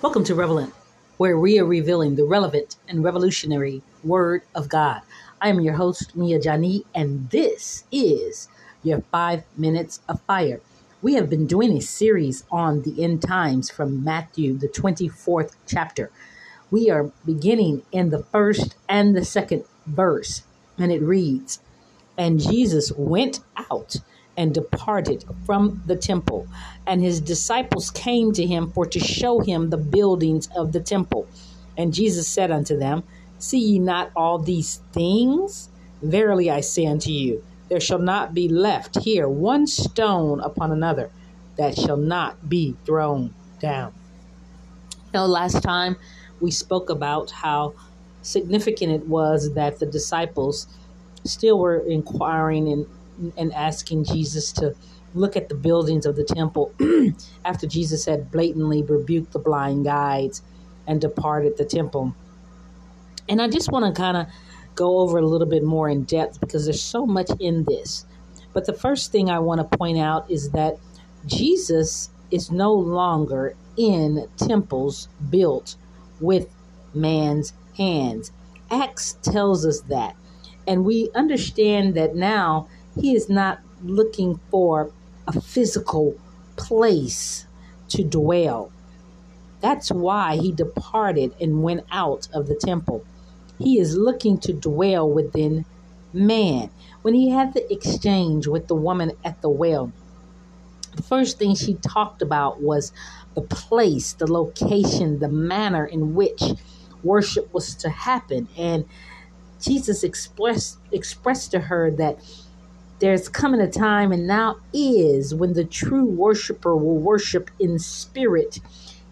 Welcome to Relevant, where we are revealing the relevant and revolutionary Word of God. I am your host, Mia Jani, and this is your five minutes of fire. We have been doing a series on the end times from Matthew, the 24th chapter. We are beginning in the first and the second verse, and it reads And Jesus went out and departed from the temple. And his disciples came to him for to show him the buildings of the temple. And Jesus said unto them, See ye not all these things? Verily I say unto you, there shall not be left here one stone upon another that shall not be thrown down. You know, last time we spoke about how significant it was that the disciples still were inquiring and and asking Jesus to look at the buildings of the temple after Jesus had blatantly rebuked the blind guides and departed the temple. And I just want to kind of go over a little bit more in depth because there's so much in this. But the first thing I want to point out is that Jesus is no longer in temples built with man's hands. Acts tells us that. And we understand that now he is not looking for a physical place to dwell. That's why he departed and went out of the temple. He is looking to dwell within man. When he had the exchange with the woman at the well, the first thing she talked about was the place, the location, the manner in which worship was to happen. And Jesus expressed expressed to her that there's coming a time, and now is, when the true worshiper will worship in spirit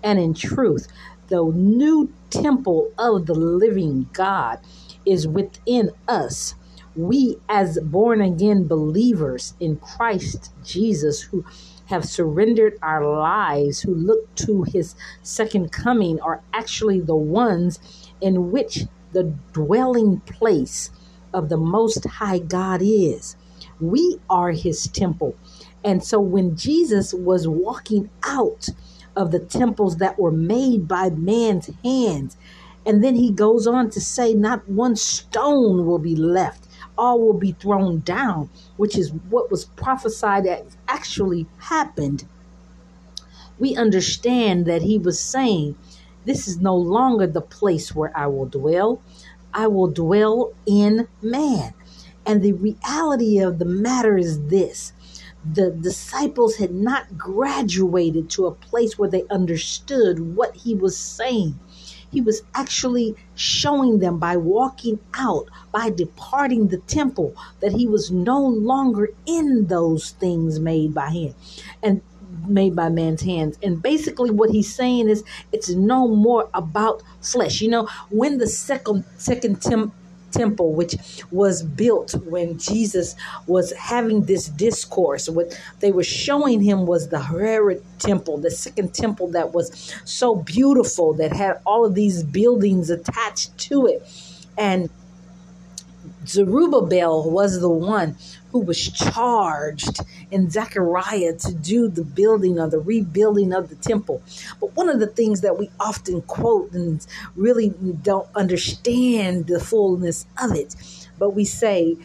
and in truth. The new temple of the living God is within us. We, as born again believers in Christ Jesus, who have surrendered our lives, who look to his second coming, are actually the ones in which the dwelling place of the Most High God is. We are his temple. And so when Jesus was walking out of the temples that were made by man's hands, and then he goes on to say, Not one stone will be left, all will be thrown down, which is what was prophesied that actually happened. We understand that he was saying, This is no longer the place where I will dwell. I will dwell in man. And the reality of the matter is this the disciples had not graduated to a place where they understood what he was saying. He was actually showing them by walking out, by departing the temple, that he was no longer in those things made by him and made by man's hands. And basically, what he's saying is it's no more about flesh. You know, when the second second temple temple, which was built when Jesus was having this discourse. What they were showing him was the Herod temple, the second temple that was so beautiful, that had all of these buildings attached to it. And Zerubbabel was the one who was charged in Zechariah to do the building or the rebuilding of the temple. But one of the things that we often quote and really don't understand the fullness of it, but we say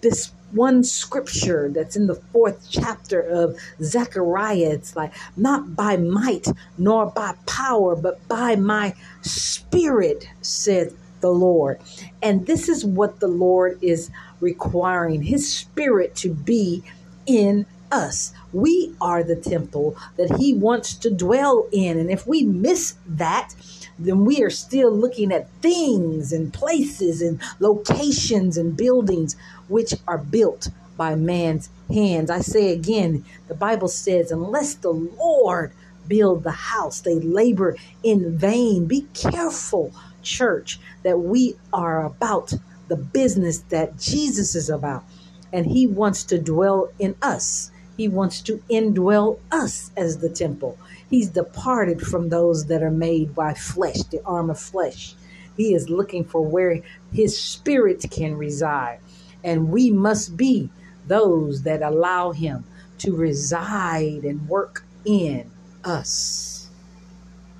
this one scripture that's in the fourth chapter of Zechariah. It's like, not by might nor by power, but by my spirit, said the Lord. And this is what the Lord is requiring His Spirit to be in us. We are the temple that He wants to dwell in. And if we miss that, then we are still looking at things and places and locations and buildings which are built by man's hands. I say again, the Bible says, unless the Lord build the house, they labor in vain. Be careful church that we are about the business that Jesus is about. And he wants to dwell in us. He wants to indwell us as the temple. He's departed from those that are made by flesh, the arm of flesh. He is looking for where his spirit can reside. And we must be those that allow him to reside and work in us.